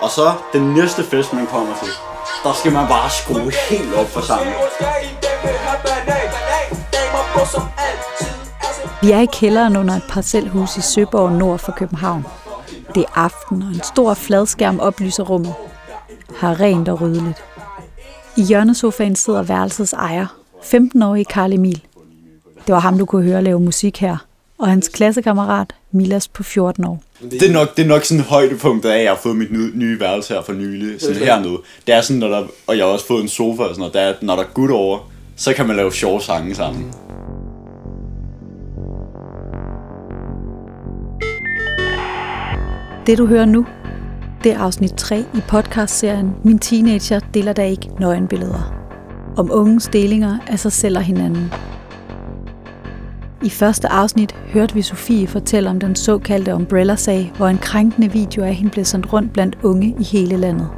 Og så den næste fest, man kommer til, der skal man bare skrue helt op for sangen. Vi er i kælderen under et parcelhus i Søborg nord for København. Det er aften, og en stor fladskærm oplyser rummet. Her rent og ryddeligt. I hjørnesofaen sidder værelsets ejer, 15-årige Karl Emil. Det var ham, du kunne høre lave musik her. Og hans klassekammerat, Milas på 14 år. Det er nok, det er nok sådan højdepunktet af, at jeg har fået mit nye, nye værelse her for nylig, sådan hernede. Det er sådan, når der, og jeg har også fået en sofa og sådan noget, der er, når der er gut over, så kan man lave sjove sange sammen. Det du hører nu, det er afsnit 3 i podcastserien Min teenager deler da ikke nøgenbilleder. Om unges delinger af sig selv og hinanden. I første afsnit hørte vi Sofie fortælle om den såkaldte Umbrella-sag, hvor en krænkende video af hende blev sendt rundt blandt unge i hele landet.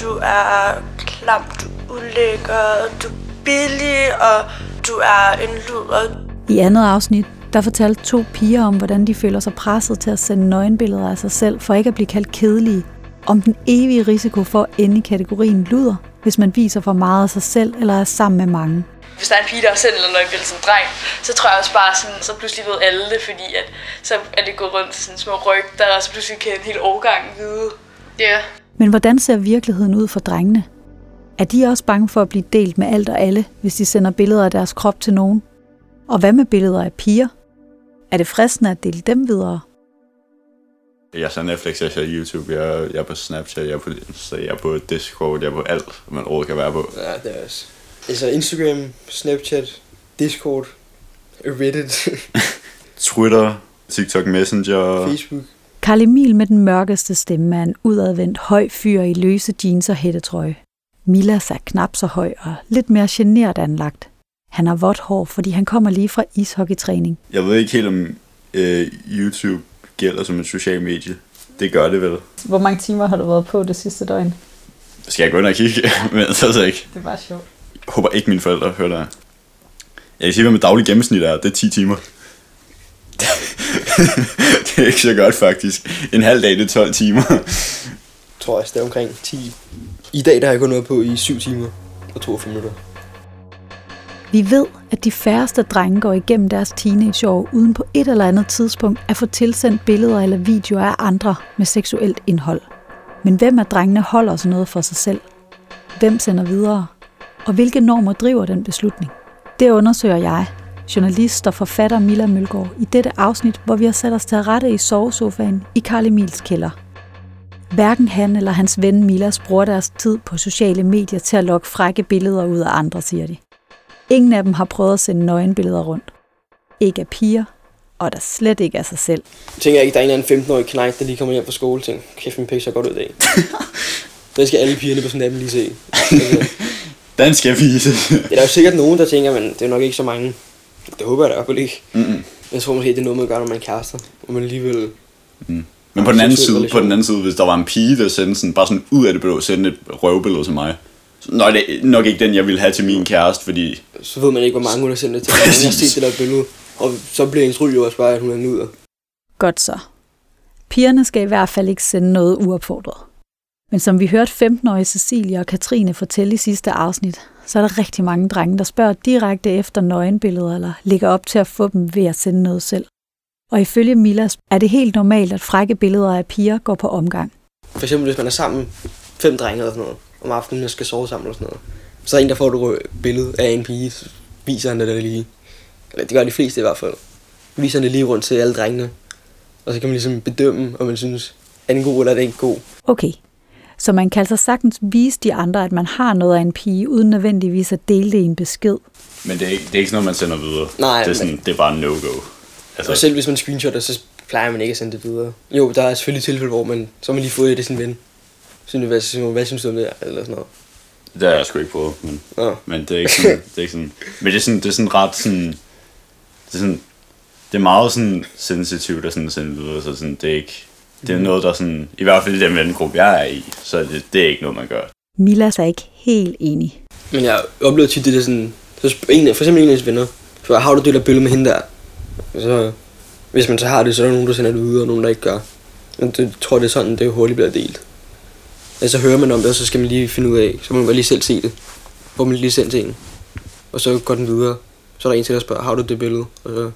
Du er klam, du er ulækker, du er billig, og du er en luder. I andet afsnit, der fortalte to piger om, hvordan de føler sig presset til at sende nøgenbilleder af sig selv, for ikke at blive kaldt kedelige. Om den evige risiko for at ende i kategorien luder, hvis man viser for meget af sig selv eller er sammen med mange. Hvis der er en pige, der har sendt noget billede som dreng, så tror jeg også bare sådan, så pludselig ved alle det, fordi at, så er det gået rundt til sådan små rygter, og så pludselig kan en hel årgang vide. Ja. Yeah. Men hvordan ser virkeligheden ud for drengene? Er de også bange for at blive delt med alt og alle, hvis de sender billeder af deres krop til nogen? Og hvad med billeder af piger? Er det fristende at dele dem videre? Jeg ser Netflix, jeg ser YouTube, jeg, jeg er på Snapchat, jeg er på, så jeg er på Discord, jeg er på alt, man overhovedet kan være på. Ja, det er også. Altså Instagram, Snapchat, Discord, Reddit, Twitter, TikTok Messenger. Facebook. Karl Emil med den mørkeste stemme er en udadvendt høj fyr i løse jeans og hættetrøje. Milas er knap så høj og lidt mere genert anlagt. Han har vådt hår, fordi han kommer lige fra ishockeytræning. Jeg ved ikke helt om øh, YouTube gælder som et socialt medie. Det gør det vel. Hvor mange timer har du været på det sidste døgn? Skal jeg gå ind og kigge? Men så ikke. Det var sjovt. Jeg håber ikke mine forældre hører det Jeg kan sige, hvad mit daglige gennemsnit er. Det er 10 timer. det er ikke så godt faktisk. En halv dag, det er 12 timer. Tror jeg, det er omkring 10. I dag der har jeg kun noget på i 7 timer og 42 minutter. Vi ved, at de færreste drenge går igennem deres teenageår uden på et eller andet tidspunkt at få tilsendt billeder eller videoer af andre med seksuelt indhold. Men hvem af drengene holder sådan noget for sig selv? Hvem sender videre? Og hvilke normer driver den beslutning? Det undersøger jeg, journalist og forfatter Milla Mølgaard, i dette afsnit, hvor vi har sat os til at rette i sovesofaen i Karl Emils kælder. Hverken han eller hans ven Milas bruger deres tid på sociale medier til at lokke frække billeder ud af andre, siger de. Ingen af dem har prøvet at sende nøgenbilleder rundt. Ikke af piger, og der slet ikke af sig selv. Jeg tænker ikke, der er en eller anden 15-årig knægt, der lige kommer hjem fra skole og tænker, kæft, min pik så godt ud i dag. det skal alle pigerne på sådan en lige se. Den skal vise. det er der jo sikkert nogen, der tænker, men det er nok ikke så mange. Det håber jeg da i hvert fald ikke. Mm-mm. Jeg tror måske, det er noget, man gør, når man er kærester. Og man alligevel... Mm. Men på den, anden side, på den anden side, hvis der var en pige, der sendte sådan, bare sådan ud af det blå, sendte et røvbillede til mig. Nå, det er nok ikke den, jeg ville have til min kæreste, fordi... Så ved man ikke, hvor mange hun har sendt det til. Man har Præcis. set det der billede. Og så bliver ens ryg jo også bare, at hun er nuder. Godt så. Pigerne skal i hvert fald ikke sende noget uopfordret. Men som vi hørte 15-årige Cecilie og Katrine fortælle i sidste afsnit, så er der rigtig mange drenge, der spørger direkte efter nøgenbilleder eller ligger op til at få dem ved at sende noget selv. Og ifølge Milas er det helt normalt, at frække billeder af piger går på omgang. For eksempel, hvis man er sammen fem drenge eller sådan noget, om aftenen og skal sove sammen eller sådan noget. Så er der en, der får et billede af en pige, så viser han det der lige. Eller det gør de fleste i hvert fald. Viser han det lige rundt til alle drengene. Og så kan man ligesom bedømme, om man synes, er den god eller er den ikke god. Okay, så man kan altså sagtens vise de andre, at man har noget af en pige, uden nødvendigvis at dele det i en besked. Men det er ikke, det er ikke sådan noget, man sender videre. Nej, det er, men- sådan, det er bare en no-go. Og selv hvis man screenshotter, så plejer man ikke at sende det videre. Jo, der er selvfølgelig tilfælde, hvor man, så man lige fået det af sin ven. Synes, hvad, synes, hvad synes du om det, eller sådan noget. Det har jeg sgu ikke prøvet, men, Nå. men det er ikke sådan, det er ikke sådan. Men det er sådan, det er sådan ret sådan, det er sådan, det er meget sådan sensitivt at sådan sende videre, så sådan, det er ikke, det er noget, der sådan, i hvert fald i den vennegruppe, jeg er i, så det, det er ikke noget, man gør. Milas er ikke helt enig. Men jeg oplever tit det der sådan, så en, af- for eksempel en af ens venner, så har du det der billede med hende der? Så, hvis man så har det, så er der nogen, der sender det ud, og nogen, der ikke gør. Men det, jeg tror, det er sådan, det hurtigt bliver delt. Ja, så hører man om det, og så skal man lige finde ud af, så må man bare lige selv se det. Hvor man lige sendt til en. Og så går den videre. Så er der en til, der spørger, har du det billede? Og så,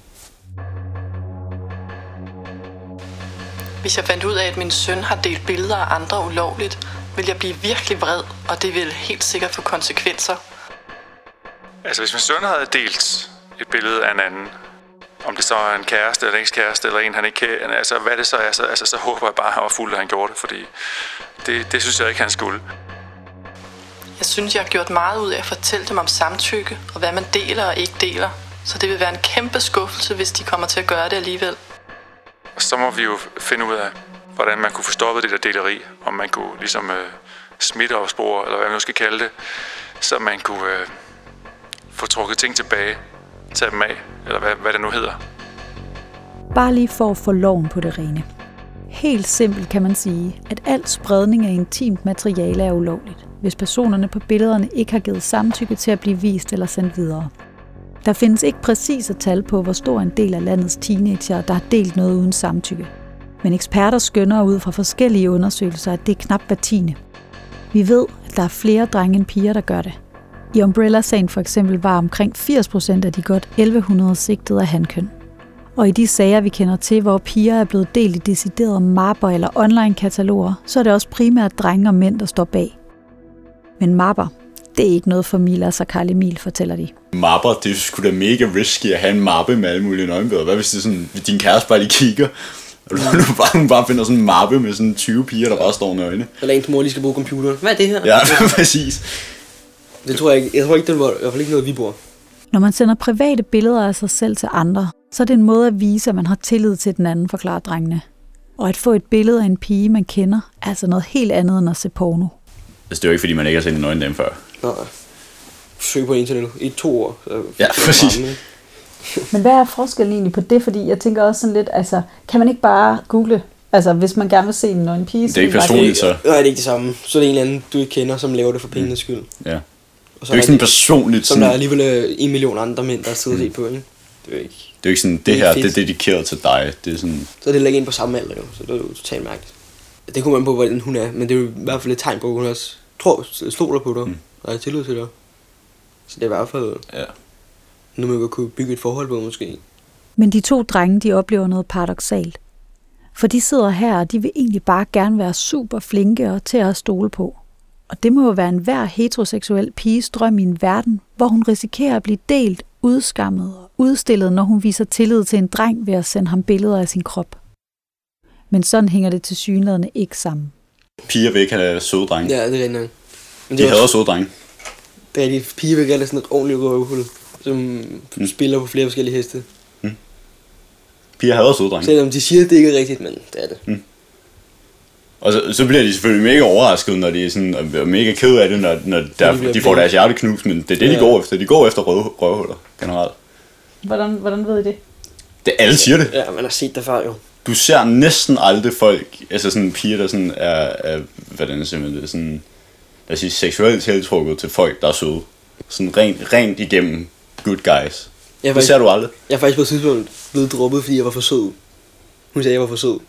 Hvis jeg fandt ud af, at min søn har delt billeder af andre ulovligt, vil jeg blive virkelig vred, og det vil helt sikkert få konsekvenser. Altså, hvis min søn havde delt et billede af en anden, om det så er en kæreste eller en ekskæreste, eller en, han ikke kan, altså, hvad det så er, så, altså, så håber jeg bare, at han var fuld, da han gjorde det, fordi det, det synes jeg ikke, han skulle. Jeg synes, jeg har gjort meget ud af at fortælle dem om samtykke, og hvad man deler og ikke deler. Så det vil være en kæmpe skuffelse, hvis de kommer til at gøre det alligevel. Og så må vi jo finde ud af, hvordan man kunne få stoppet det der deleri, om man kunne ligesom øh, smitteopspore, eller hvad man nu skal kalde det, så man kunne øh, få trukket ting tilbage, tage dem af, eller hvad, hvad det nu hedder. Bare lige for at få loven på det rene. Helt simpelt kan man sige, at al spredning af intimt materiale er ulovligt, hvis personerne på billederne ikke har givet samtykke til at blive vist eller sendt videre. Der findes ikke præcise tal på, hvor stor en del af landets teenager, der har delt noget uden samtykke. Men eksperter skønner ud fra forskellige undersøgelser, at det er knap hver tiende. Vi ved, at der er flere drenge end piger, der gør det. I Umbrella-sagen for eksempel var omkring 80% af de godt 1100 sigtede af handkøn. Og i de sager, vi kender til, hvor piger er blevet delt i deciderede mapper eller online-kataloger, så er det også primært drenge og mænd, der står bag. Men mapper, det er ikke noget for Milas og Karl Emil, fortæller de. Mapper, det er sgu da mega risky at have en mappe med alle mulige nøgenbilleder. Hvad hvis det er sådan, hvis din kæreste bare lige kigger, og du bare, hun bare finder sådan en mappe med sådan 20 piger, der bare står nøgne. eller ens mor lige skal bruge computeren. Hvad er det her? Ja, præcis. Det tror jeg ikke. Jeg tror ikke, det var i hvert fald ikke noget, vi bruger. Når man sender private billeder af sig selv til andre, så er det en måde at vise, at man har tillid til den anden, forklarer drengene. Og at få et billede af en pige, man kender, er altså noget helt andet end at se porno. Altså, det er jo ikke, fordi man ikke har set en nøgen dem før. Nej. Søg på internettet i to år. Så Ja, er det præcis. Men hvad er forskellen egentlig på det? Fordi jeg tænker også sådan lidt, altså, kan man ikke bare google, altså hvis man gerne vil se en nøgen pige? Det er ikke personligt, så. Nej, det er ikke det samme. Så er det en eller anden, du ikke kender, som laver det for pengenes skyld. Ja. Og Det så er jo ikke sådan personligt. Som Sådan, der er det alligevel øh, en million andre mænd, der sidder set på, ikke? Det er jo ikke... er jo ikke sådan, det Det er her, fedt. det er dedikeret til dig. Det er sådan, Så er det ikke ind på samme alder, jo. Så det er jo totalt mærkeligt. Det kommer man på, hvordan hun er, men det er jo i hvert fald et tegn på, at hun også tror, stoler på dig, mm. Og har tillid til dig. Så det er i hvert fald ja. nu man kunne bygge et forhold på, måske. Men de to drenge, de oplever noget paradoxalt. For de sidder her, og de vil egentlig bare gerne være super flinke og til at stole på. Og det må jo være en hver heteroseksuel piges drøm i en verden, hvor hun risikerer at blive delt, udskammet og udstillet, når hun viser tillid til en dreng ved at sende ham billeder af sin krop. Men sådan hænger det til synlædende ikke sammen. Piger vil ikke have søde drenge. Ja, det er nok. Men De det er hader også, søde drenge. det er de gerne have sådan et ordentligt røvhul, som Mm. spiller på flere forskellige heste. Piger hader søde drenge. Selvom de siger, at det ikke er rigtigt, men det er det. Og så, så bliver de selvfølgelig mega overrasket, når de er sådan, og er mega ked af det, når, når der, bliver de får deres hjerte knust, men det er det, de Ja. går efter. De går efter røv, røvhuller, generelt. Hvordan, hvordan ved I det? Det, alle siger det. Ja, man har set det før jo. Du ser næsten aldrig folk, altså sådan piger, der sådan er, er hvordan siger man det, sådan, lad os sige, seksuelt tiltrukket til folk, der er søde. Sådan rent, rent igennem good guys. Jeg Det ser faktisk, du aldrig. jeg er faktisk på et tidspunkt blevet droppet, fordi jeg var for sød. Hun sagde, at jeg var for sød.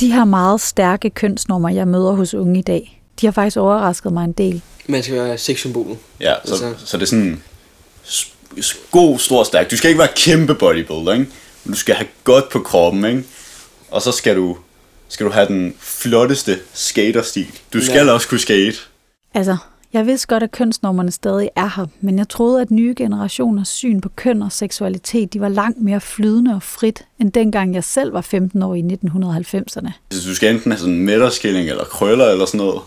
De her meget stærke kønsnormer, jeg møder hos unge i dag, de har faktisk overrasket mig en del. Man skal være sexsymbol. Ja, så, Altså- så det er sådan god, stor, stærk. Du skal ikke være kæmpe bodybuilder, ikke? Men du skal have godt på kroppen, ikke? Og så skal du, skal du have den flotteste skaterstil. Du skal Ja. også kunne skate. Altså, jeg vidste godt, at kønsnormerne stadig er her, men jeg troede, at nye generationers syn på køn og seksualitet, de var langt mere flydende og frit, end dengang jeg selv var 15 år i 1990'erne. Så du skal enten have sådan en midterskilling eller krøller eller sådan noget.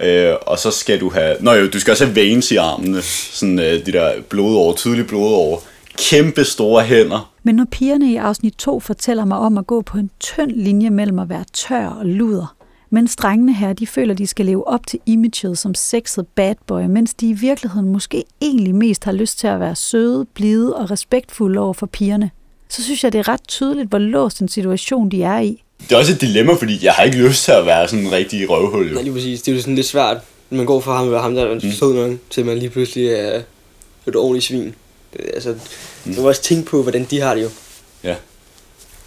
Øh, og så skal du have... Nå jo, du skal også have veins i armene. Sådan øh, de der blodår, tydelige blodår. Kæmpe store hænder. Men når pigerne i afsnit 2 fortæller mig om at gå på en tynd linje mellem at være tør og luder, mens drengene her, de føler, de skal leve op til imaget som sexet bad boy, mens de i virkeligheden måske egentlig mest har lyst til at være søde, blide og respektfulde over for pigerne, så synes jeg, det er ret tydeligt, hvor låst en situation de er i. Det er også et dilemma, fordi jeg har ikke lyst til at være sådan en rigtig røvhul. Jo. Nej, lige præcis. Det er jo sådan lidt svært, når man går fra ham, ham der er Mm. en sød nok, til man lige pludselig er et ordentligt svin. Det, altså, mm. du må også tænke på, hvordan de har det jo. Ja.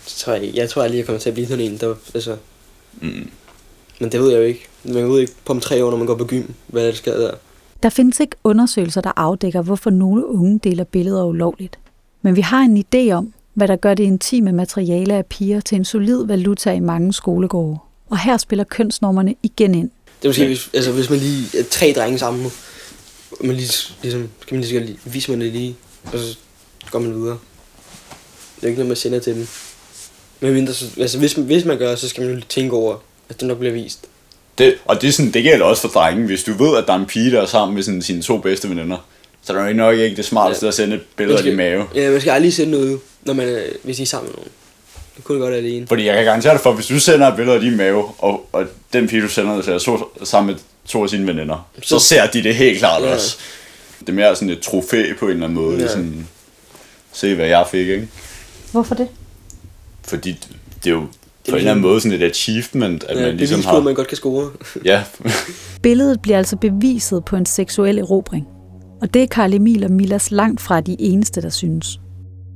Så tror jeg, jeg tror jeg kommer til at blive sådan en, der, altså, Mm. Men det ved jeg jo ikke. Man ved ikke på om tre år, når man går på gym, hvad der sker der. Der findes ikke undersøgelser, der afdækker, hvorfor nogle unge deler billeder ulovligt. Men vi har en idé om, hvad der gør det intime materiale af piger til en solid valuta i mange skolegårde. Og her spiller kønsnormerne igen ind. Det vil sige, hvis, altså, hvis man lige er tre drenge sammen, man lige, ligesom, skal man lige, skal lige vise man det lige, og så går man videre. Det er ikke noget, man sender til dem. Men mindre, så, altså, hvis, man, hvis man gør, så skal man jo lige tænke over, at det nok bliver vist. Det, og det, er sådan, det gælder også for drengen. Hvis du ved, at der er en pige, der er sammen med sådan, sine to bedste veninder, så er det jo nok ikke det smarteste Ja. at sende et billede af din mave. Ja, man skal aldrig sende noget, når man, hvis I er sammen med nogen. Det kunne godt alene. Fordi jeg kan garantere dig for, hvis du sender et billede af din mave, og, og den pige, du sender det til, er så, sammen med to af sine veninder, så Så- ser de det helt klart Ja. også. Det er mere sådan et trofæ på en eller anden måde. Ja. Ja. Sådan, se hvad jeg fik, ikke? Hvorfor det? Fordi det er jo på en ligesom- eller anden måde sådan et achievement, at Ja, man ligesom har... man godt kan score. Ja, Billedet bliver altså beviset på en seksuel erobring. Og det er Karl Emil og Milas langt fra de eneste, der synes.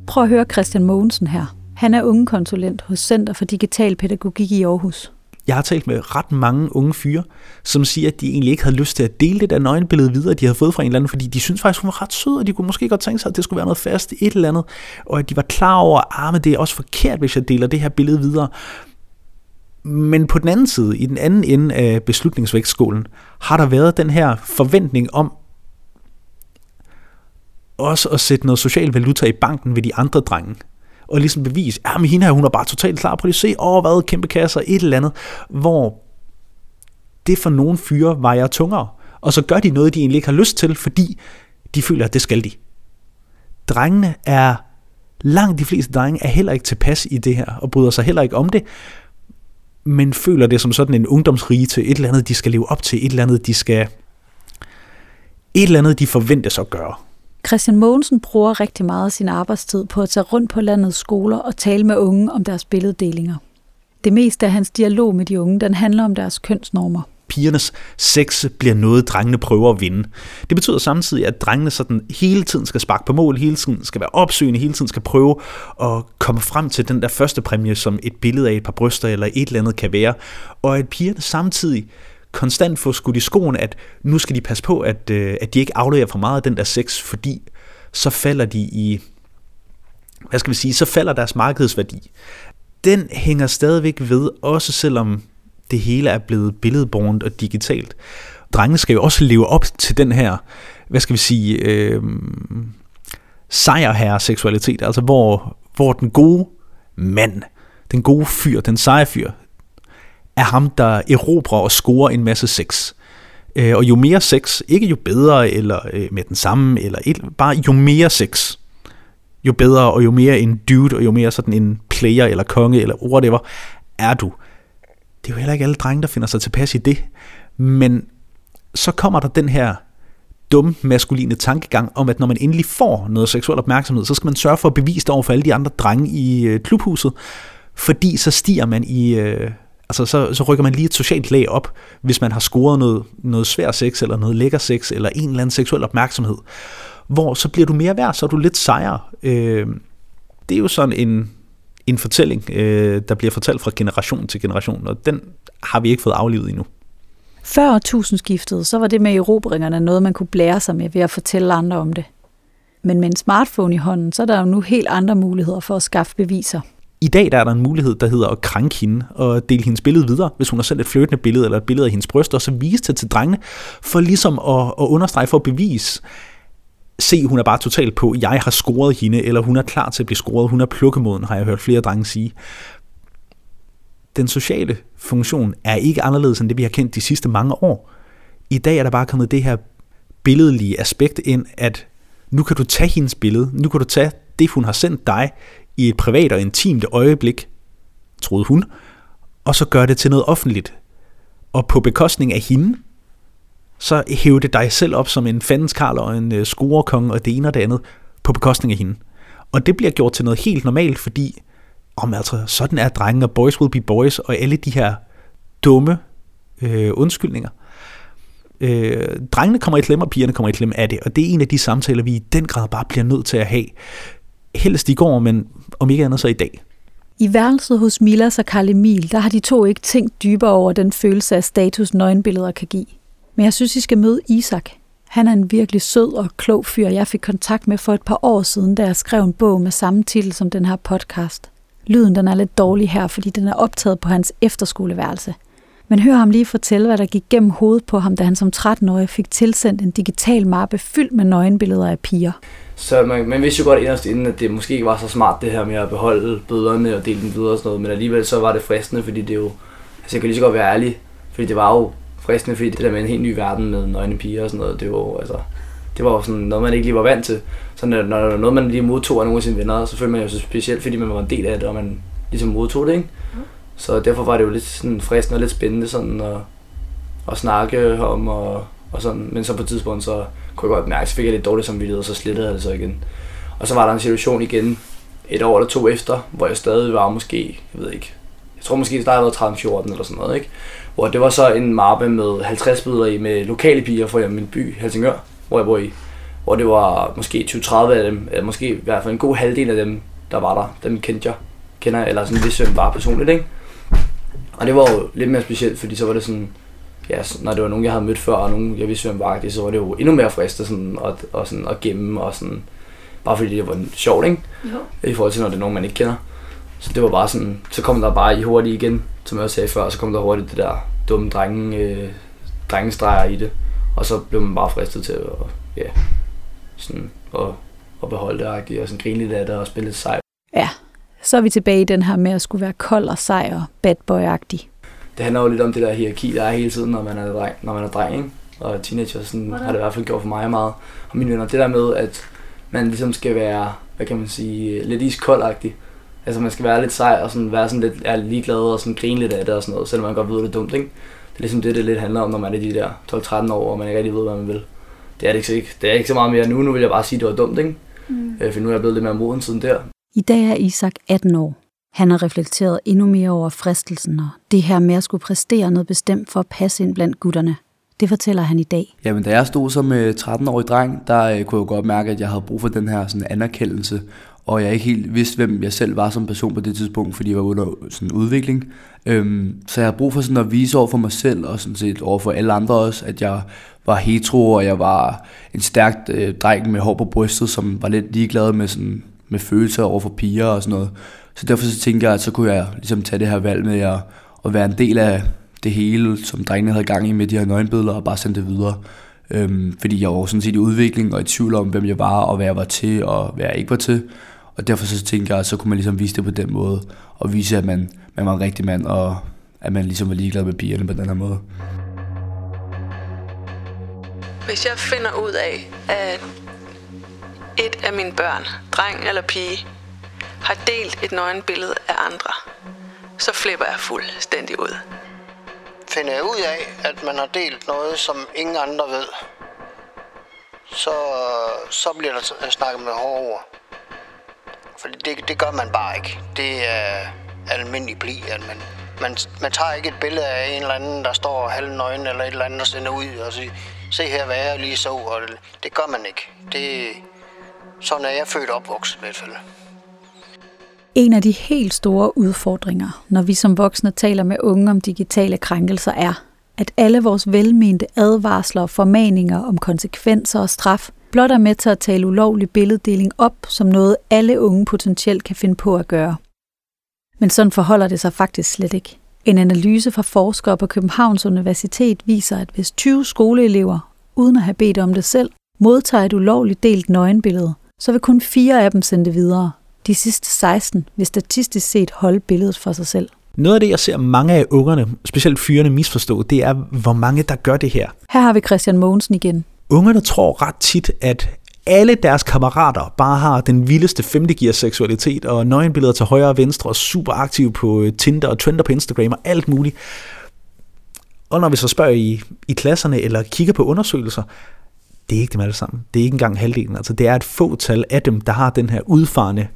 Prøv at høre Christian Mogensen her. Han er ungekonsulent hos Center for Digital Pædagogik i Aarhus. Jeg har talt med ret mange unge fyre, som siger, at de egentlig ikke havde lyst til at dele det der nøgenbillede videre, de havde fået fra en eller anden, fordi de synes faktisk, hun var ret sød, og de kunne måske godt tænke sig, at det skulle være noget fast, et eller andet, og at de var klar over, at ah, men det er også forkert, hvis jeg deler det her billede videre. Men på den anden side, i den anden ende af beslutningsvægtskålen, har der været den her forventning om også at sætte noget social valuta i banken ved de andre drenge. Og ligesom bevise, ja, men hende her, hun er bare totalt klar på det. Se, åh, hvad, kæmpe kasser, et eller andet. Hvor det for nogle fyre vejer tungere. Og så gør de noget, de egentlig ikke har lyst til, fordi de føler, at det skal de. Drengene er, langt de fleste drenge er heller ikke tilpas i det her, og bryder sig heller ikke om det, men føler det som sådan en ungdomsrige til et eller andet, de skal leve op til, et eller andet, de skal, et eller andet, de forventes at gøre. Christian Mogensen bruger rigtig meget af sin arbejdstid på at tage rundt på landets skoler og tale med unge om deres billeddelinger. Det meste af hans dialog med de unge, den handler om deres kønsnormer. pigernes sex bliver noget, drengene prøver at vinde. Det betyder samtidig, at drengene sådan hele tiden skal sparke på mål, hele tiden skal være opsøgende, hele tiden skal prøve at komme frem til den der første præmie, som et billede af et par bryster eller et eller andet kan være. Og at pigerne samtidig konstant få skudt i skoen, at nu skal de passe på, at, øh, at de ikke afleverer for meget af den der sex, fordi så falder de i, hvad skal vi sige, så falder deres markedsværdi. Den hænger stadigvæk ved, også selvom det hele er blevet billedbornt og digitalt. Drengene skal jo også leve op til den her, hvad skal vi sige, øh, sejrherre seksualitet, altså hvor, hvor den gode mand, den gode fyr, den seje fyr, er ham, der erobrer og scorer en masse sex. Øh, og jo mere sex, ikke jo bedre, eller øh, med den samme, eller et, bare jo mere sex, jo bedre, og jo mere en dude, og jo mere sådan en player, eller konge, eller whatever, er du. Det er jo heller ikke alle drenge, der finder sig tilpas i det. Men så kommer der den her dumme maskuline tankegang om, at når man endelig får noget seksuel opmærksomhed, så skal man sørge for at bevise det over for alle de andre drenge i øh, klubhuset, fordi så stiger man i... Øh, altså så, så rykker man lige et socialt lag op, hvis man har scoret noget, noget svær sex, eller noget lækker sex, eller en eller anden seksuel opmærksomhed. Hvor så bliver du mere værd, så er du lidt sejere. Øh, det er jo sådan en, en fortælling, øh, der bliver fortalt fra generation til generation, og den har vi ikke fået aflivet endnu. Før årtusindskiftet, så var det med erobringerne noget, man kunne blære sig med ved at fortælle andre om det. Men med en smartphone i hånden, så er der jo nu helt andre muligheder for at skaffe beviser. I dag der er der en mulighed, der hedder at krænke hende og dele hendes billede videre, hvis hun har sendt et flirtende billede eller et billede af hendes bryst, og så vise det til drengene, for ligesom at, at understrege for at bevise, se, hun er bare totalt på, jeg har scoret hende, eller hun er klar til at blive scoret, hun er plukkemoden, har jeg hørt flere drenge sige. Den sociale funktion er ikke anderledes end det, vi har kendt de sidste mange år. I dag er der bare kommet det her billedlige aspekt ind, at nu kan du tage hendes billede, nu kan du tage det, hun har sendt dig i et privat og intimt øjeblik, troede hun, og så gør det til noget offentligt. Og på bekostning af hende, så hæve det dig selv op som en fandenskarl og en øh, scorekonge og det ene og det andet på bekostning af hende. Og det bliver gjort til noget helt normalt, fordi om altså, sådan er drenge, og boys will be boys, og alle de her dumme øh, undskyldninger. Øh, drengene kommer i klemme, og pigerne kommer i klemme af det, og det er en af de samtaler, vi i den grad bare bliver nødt til at have. Helst i går, men om ikke andet så i dag. I værelset hos Milas og Karl Emil, der har de to ikke tænkt dybere over den følelse af status nøgenbilleder kan give. Men jeg synes, I skal møde Isak. Han er en virkelig sød og klog fyr, jeg fik kontakt med for et par år siden, da jeg skrev en bog med samme titel som den her podcast. Lyden den er lidt dårlig her, fordi den er optaget på hans efterskoleværelse. Men hør ham lige fortælle, hvad der gik gennem hovedet på ham, da han som 13-årig fik tilsendt en digital mappe fyldt med nøgenbilleder af piger. Så man, man vidste jo godt inderst inden, at det måske ikke var så smart det her med at beholde bøderne og dele dem videre og sådan noget, men alligevel så var det fristende, fordi det jo, altså jeg kan lige så godt være ærlig, fordi det var jo fristende, fordi det der med en helt ny verden med nøgne piger og sådan noget, det var jo, altså, det var jo sådan noget, man ikke lige var vant til. Så når, når der var noget, man lige modtog af nogle af sine venner, så følte man jo så specielt, fordi man var en del af det, og man ligesom modtog det, ikke? Mm. Så derfor var det jo lidt sådan fristende og lidt spændende sådan at, at snakke om, og, og sådan. men så på et tidspunkt, så kunne jeg godt mærke, så fik jeg lidt dårligt samvittighed, og så slettede jeg det så igen. Og så var der en situation igen, et år eller to efter, hvor jeg stadig var måske, jeg ved ikke, jeg tror måske, der har været 13-14 eller sådan noget, ikke? Hvor det var så en mappe med 50 billeder i med lokale piger fra min by, Helsingør, hvor jeg bor i. Hvor det var måske 20-30 af dem, eller måske i hvert fald en god halvdel af dem, der var der. Dem kendte jeg, kender jeg, eller sådan vidste, hvem var personligt, ikke? Og det var jo lidt mere specielt, fordi så var det sådan, ja, når det var nogen, jeg havde mødt før, og nogen, jeg vidste, hvem var, så var det jo endnu mere fristende sådan, at, og sådan, at gemme, og sådan, bare fordi det var sjovt, ikke? Jo. I forhold til, når det er nogen, man ikke kender. Så det var bare sådan, så kom der bare i hurtigt igen, som jeg også sagde før, så kom der hurtigt det der dumme drenge, øh, drengestreger i det. Og så blev man bare fristet til at, ja, sådan, at, at beholde det, og sådan grine lidt af det, og spille lidt sej. Ja, så er vi tilbage i den her med at skulle være kold og sej og bad boy-agtig. Det handler jo lidt om det der hierarki, der er hele tiden, når man er dreng, når man er dreng ikke? og teenager, sådan har det i hvert fald gjort for mig meget. Og mine venner, det der med, at man ligesom skal være, hvad kan man sige, lidt iskoldagtig. Altså man skal være lidt sej og sådan være sådan lidt er ligeglad og sådan grine lidt af det og sådan noget, selvom man godt ved, det er dumt, ikke? Det er ligesom det, det lidt handler om, når man er de der 12-13 år, og man ikke rigtig ved, hvad man vil. Det er det ikke, det er ikke så meget mere nu. Nu vil jeg bare sige, at det var dumt, ikke? Mm. Øh, for nu er jeg blevet lidt mere moden siden der. I dag er Isak 18 år. Han har reflekteret endnu mere over fristelsen og det her med at skulle præstere noget bestemt for at passe ind blandt gutterne. Det fortæller han i dag. Jamen, da jeg stod som øh, 13-årig dreng, der øh, kunne jeg godt mærke, at jeg havde brug for den her sådan, anerkendelse og jeg ikke helt vidste, hvem jeg selv var som person på det tidspunkt, fordi jeg var under sådan udvikling. Øhm, så jeg havde brug for sådan at vise over for mig selv, og sådan set over for alle andre også, at jeg var hetero, og jeg var en stærk øh, dreng med hår på brystet, som var lidt ligeglad med, sådan, med følelser over for piger og sådan noget. Så derfor så tænkte jeg, at så kunne jeg ligesom tage det her valg med at, at være en del af det hele, som drengene havde gang i med de her nøgenbilleder, og bare sende det videre. Øhm, fordi jeg var sådan set i udvikling og i tvivl om, hvem jeg var, og hvad jeg var til, og hvad jeg ikke var til. Og derfor så tænker jeg, at så kunne man ligesom vise det på den måde, og vise, at man, man var en rigtig mand, og at man ligesom var ligeglad med pigerne på den her måde. Hvis jeg finder ud af, at et af mine børn, dreng eller pige, har delt et nøgenbillede af andre, så flipper jeg fuldstændig ud. Finder jeg ud af, at man har delt noget, som ingen andre ved, så, så bliver der snakket med hårde ord. For det, det gør man bare ikke. Det er almindelig bli, at man, man, man tager ikke et billede af en eller anden, der står halvnøgen eller et eller andet, og sender ud og siger, se her, hvad jeg lige så. Og det, det gør man ikke. Det, sådan er jeg født opvokset i hvert fald. En af de helt store udfordringer, når vi som voksne taler med unge om digitale krænkelser, er, at alle vores velmente advarsler og formaninger om konsekvenser og straf blot er med til at tale ulovlig billeddeling op som noget, alle unge potentielt kan finde på at gøre. Men sådan forholder det sig faktisk slet ikke. En analyse fra forskere på Københavns Universitet viser, at hvis 20 skoleelever, uden at have bedt om det selv, modtager et ulovligt delt nøgenbillede, så vil kun fire af dem sende det videre. De sidste 16 vil statistisk set holde billedet for sig selv. Noget af det, jeg ser mange af ungerne, specielt fyrene, misforstå, det er, hvor mange der gør det her. Her har vi Christian Mogensen igen. Ungerne tror ret tit, at alle deres kammerater bare har den vildeste femtegear seksualitet, og nøgenbilleder til højre og venstre, og super aktive på øh, Tinder og trender på Instagram og alt muligt. Og når vi så spørger i, i klasserne, eller kigger på undersøgelser, det er ikke dem alle sammen. Det er ikke engang halvdelen. Altså, det er et fåtal af dem, der har den her udfarende,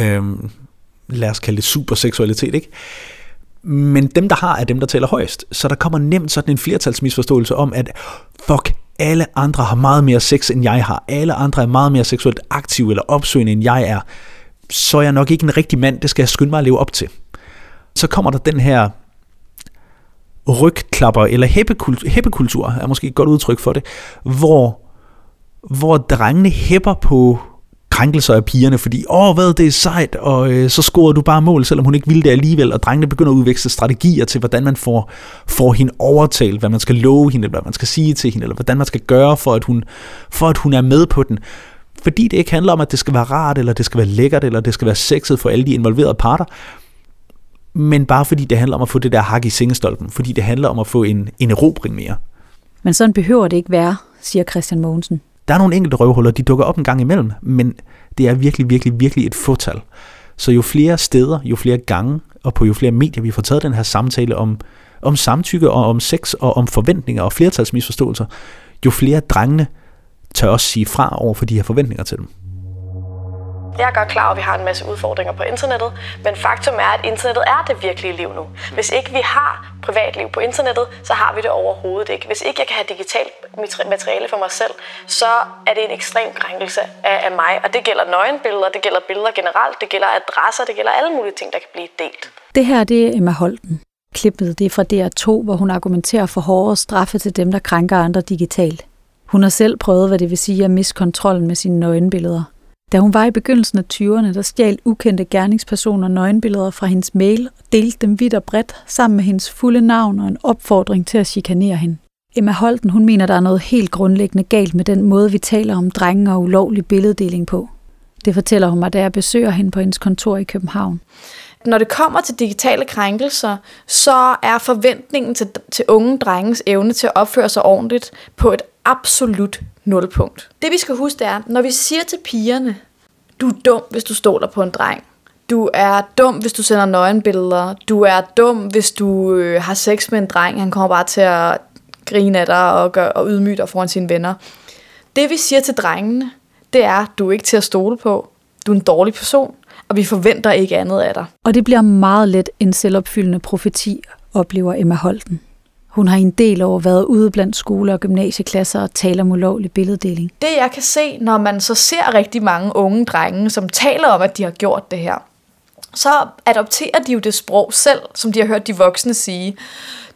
øhm, lad os kalde det superseksualitet, ikke? Men dem, der har, er dem, der tæller højst. Så der kommer nemt sådan en flertalsmisforståelse om, at fuck, alle andre har meget mere sex, end jeg har. Alle andre er meget mere seksuelt aktive eller opsøgende, end jeg er. så er jeg nok ikke en rigtig mand, det skal jeg skynde mig at leve op til. Så kommer der den her rygklapper, eller hæppekultur, hæppekultur er måske et godt udtryk for det, hvor, hvor drengene hæpper på krænkelser af pigerne, fordi, åh, hvad, det er sejt, og øh, så scorede du bare mål, selvom hun ikke ville det alligevel, og drengene begynder at udveksle strategier til, hvordan man får, får hende overtalt, hvad man skal love hende, eller hvad man skal sige til hende, eller hvordan man skal gøre, for at hun, for at hun er med på den. Fordi det ikke handler om, at det skal være rart, eller det skal være lækkert, eller det skal være sexet for alle de involverede parter, men bare fordi det handler om at få det der hak i sengestolpen, fordi det handler om at få en, en erobring mere. Men sådan behøver det ikke være, siger Christian Mogensen. Der er nogle enkelte røvhuller, de dukker op en gang imellem, men det er virkelig, virkelig, virkelig et fåtal. Så jo flere steder, jo flere gange, og på jo flere medier, vi får taget den her samtale om, om samtykke og om sex og om forventninger og flertalsmisforståelser, jo flere drengene tør også sige fra over for de her forventninger til dem. Jeg er godt klar over, at vi har en masse udfordringer på internettet, men faktum er, at internettet er det virkelige liv nu. Hvis ikke vi har privatliv på internettet, så har vi det overhovedet ikke. Hvis ikke jeg kan have digitalt materiale for mig selv, så er det en ekstrem krænkelse af, af mig. Og det gælder nøgenbilleder, det gælder billeder generelt, det gælder adresser, det gælder alle mulige ting, der kan blive delt. Det her det er Emma Holten. Klippet det er fra DR2, hvor hun argumenterer for hårdere straffe til dem, der krænker andre digitalt. Hun har selv prøvet, hvad det vil sige at miste kontrollen med sine nøgenbilleder. Da hun var i begyndelsen af 20'erne, der stjal ukendte gerningspersoner nøgenbilleder fra hendes mail og delte dem vidt og bredt sammen med hendes fulde navn og en opfordring til at chikanere hende. Emma Holten hun mener, der er noget helt grundlæggende galt med den måde, vi taler om drenge og ulovlig billeddeling på. Det fortæller hun mig, da jeg besøger hende på hendes kontor i København. Når det kommer til digitale krænkelser, så er forventningen til, til unge drenges evne til at opføre sig ordentligt på et absolut nulpunkt. Det vi skal huske er, når vi siger til pigerne, du er dum, hvis du stoler på en dreng. Du er dum, hvis du sender nøgenbilleder. Du er dum, hvis du øh, har sex med en dreng. Han kommer bare til at grine af dig og, gør, og ydmyge dig foran sine venner. Det vi siger til drengene, det er, du er ikke til at stole på. Du er en dårlig person, og vi forventer ikke andet af dig. Og det bliver meget let en selvopfyldende profeti, oplever Emma Holten. Hun har en del over været ude blandt skole- og gymnasieklasser og taler om ulovlig billeddeling. Det jeg kan se, når man så ser rigtig mange unge drenge, som taler om, at de har gjort det her, så adopterer de jo det sprog selv, som de har hørt de voksne sige.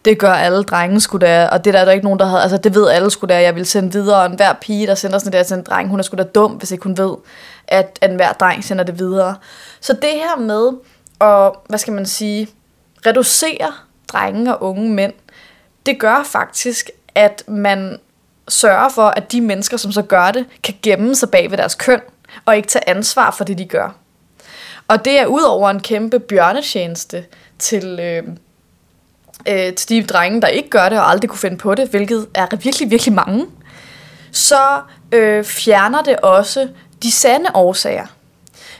Det gør alle drenge skulle da, og det der er der ikke nogen, der havde, altså det ved alle skulle da, jeg vil sende videre, og enhver pige, der sender sådan der til en dreng, hun er skulle da dum, hvis ikke hun ved, at enhver dreng sender det videre. Så det her med at, hvad skal man sige, reducere drenge og unge mænd det gør faktisk, at man sørger for, at de mennesker, som så gør det, kan gemme sig bag ved deres køn, og ikke tage ansvar for det, de gør. Og det er udover en kæmpe bjørnetjeneste til, øh, øh, til de drenge, der ikke gør det og aldrig kunne finde på det, hvilket er virkelig, virkelig mange, så øh, fjerner det også de sande årsager.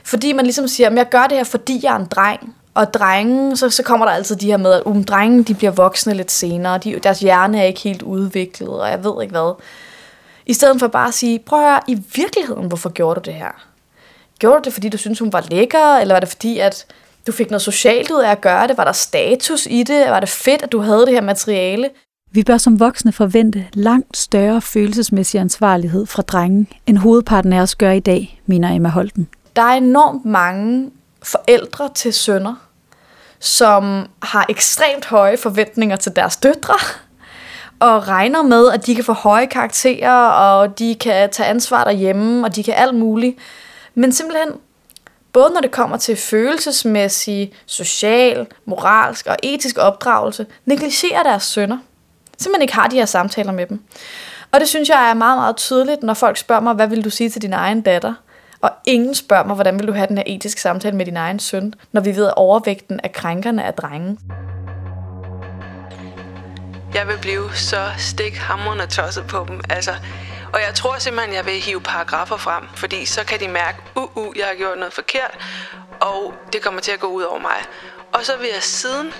Fordi man ligesom siger, at jeg gør det her, fordi jeg er en dreng, og drenge, så, så kommer der altid de her med, at um, drenge de bliver voksne lidt senere, de, deres hjerne er ikke helt udviklet, og jeg ved ikke hvad. I stedet for bare at sige, prøv at høre, i virkeligheden, hvorfor gjorde du det her? Gjorde du det, fordi du syntes, hun var lækker, eller var det fordi, at du fik noget socialt ud af at gøre det? Var der status i det? Var det fedt, at du havde det her materiale? Vi bør som voksne forvente langt større følelsesmæssig ansvarlighed fra drenge, end hovedparten af os gør i dag, mener Emma Holten. Der er enormt mange forældre til sønner, som har ekstremt høje forventninger til deres døtre, og regner med, at de kan få høje karakterer, og de kan tage ansvar derhjemme, og de kan alt muligt. Men simpelthen, både når det kommer til følelsesmæssig, social, moralsk og etisk opdragelse, negligerer deres sønner. Simpelthen ikke har de her samtaler med dem. Og det synes jeg er meget, meget tydeligt, når folk spørger mig, hvad vil du sige til din egen datter? Og ingen spørger mig, hvordan vil du have den her etiske samtale med din egen søn, når vi ved, at overvægten af krænkerne er drenge. Jeg vil blive så stikhamrende tosset på dem. Altså, og jeg tror simpelthen, jeg vil hive paragrafer frem, fordi så kan de mærke, uh, uh, jeg har gjort noget forkert, og det kommer til at gå ud over mig. Og så vil jeg siden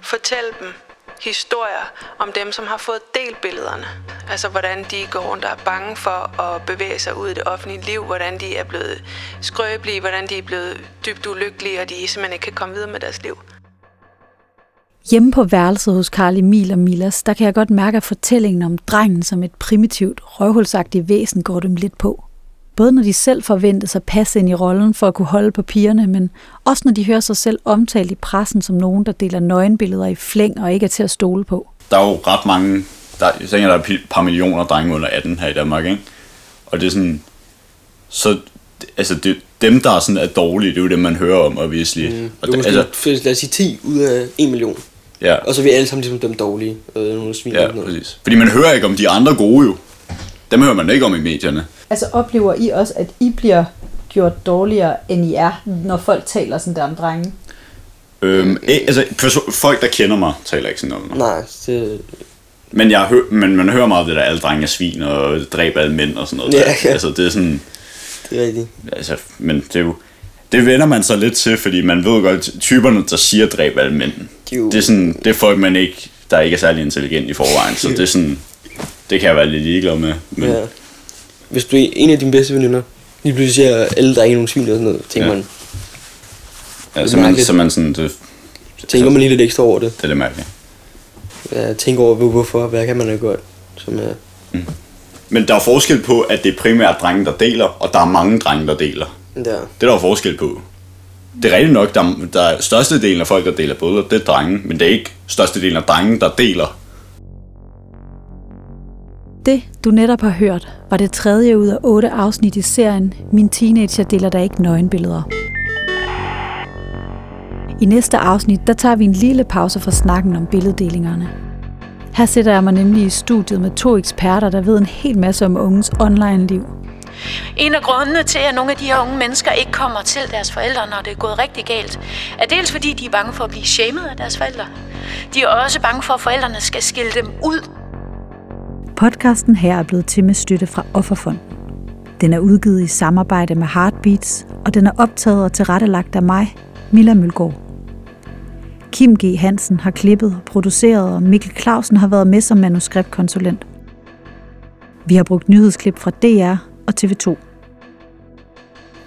fortælle dem, historier om dem, som har fået delt billederne. Altså hvordan de går rundt og er bange for at bevæge sig ud i det offentlige liv, hvordan de er blevet skrøbelige, hvordan de er blevet dybt ulykkelige, og de simpelthen ikke kan komme videre med deres liv. Hjemme på værelset hos Karl Emil og Milas, der kan jeg godt mærke, at fortællingen om drengen som et primitivt, røvhulsagtigt væsen går dem lidt på. Både når de selv forventes at passe ind i rollen for at kunne holde på pigerne, men også når de hører sig selv omtalt i pressen som nogen, der deler nøgenbilleder i flæng og ikke er til at stole på. Der er jo ret mange, der, jeg tænker, der er et par millioner drenge under 18 her i Danmark, ikke? Og det er sådan, så, altså det, dem, der er sådan er dårlige, det er jo dem, man hører om, obviously. Mm. Og Det er måske, altså, lad os sige 10 ud af 1 million. ja, Og så er vi alle sammen ligesom dem dårlige. Og nogle svin ja, noget. præcis. Fordi man hører ikke om de andre gode jo. Dem hører man ikke om i medierne. Altså oplever I også, at I bliver gjort dårligere, end I er, når folk taler sådan der om drenge? Øhm, eh, altså, perso- folk, der kender mig, taler ikke sådan om mig. Nej, det, Men, jeg hø- men man hører meget af det der, alle drenge er svin og dræber alle mænd og sådan noget. Ja, der. ja. Altså, det er sådan... det er rigtigt. Altså, men det er jo... Det vender man så lidt til, fordi man ved godt, typerne, der siger dræb alle mænd, jo- det er sådan, det er folk, man ikke, der ikke er særlig intelligent i forvejen, så det er sådan, det kan jeg være lidt ligeglad med. Men, Ja. Hvis du er en af dine bedste veninder, lige pludselig siger alle der er nogen svin og sådan noget, tænker Ja. man, ja, så, man, så man sådan, det, tænker man lige lidt ekstra over det. det er lidt mærkeligt. Ja, tænker over, hvor- hvorfor, hvad kan man have gjort. Som er, Men der er forskel på, at det er primært drenge, der deler, og der er mange drenge, der deler. der. Det er der jo forskel på. Det er rigtigt nok, der, der er størstedelen af folk, der deler billeder, det er drenge, men det er ikke størstedelen af drenge, der deler. Det, du netop har hørt, var det tredje ud af otte afsnit i serien Min teenager deler der ikke nøgenbilleder. I næste afsnit, der tager vi en lille pause fra snakken om billeddelingerne. Her sætter jeg mig nemlig i studiet med to eksperter, der ved en hel masse om unges online-liv. En af grundene til, at nogle af de her unge mennesker ikke kommer til deres forældre, når det er gået rigtig galt, er dels fordi, de er bange for at blive shamed af deres forældre. De er også bange for, at forældrene skal skille dem ud. Podcasten her er blevet til med støtte fra Offerfonden. Den er udgivet i samarbejde med Heartbeats, og den er optaget og tilrettelagt af mig, Milla Mølgaard. Kim G. Hansen har klippet og produceret, og Mikkel Clausen har været med som manuskriptkonsulent. Vi har brugt nyhedsklip fra DR og TV2.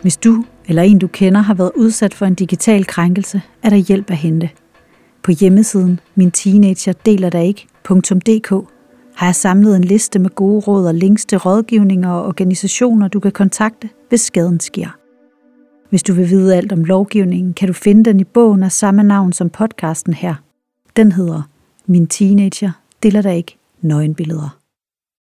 Hvis du eller en du kender har været udsat for en digital krænkelse, er der hjælp at hente. På hjemmesiden min teenager deler der ikke.dk har jeg samlet en liste med gode råd og links til rådgivninger og organisationer, du kan kontakte, hvis skaden sker. Hvis du vil vide alt om lovgivningen, kan du finde den i bogen af samme navn som podcasten her. Den hedder Min teenager deler der ikke nøgenbilleder.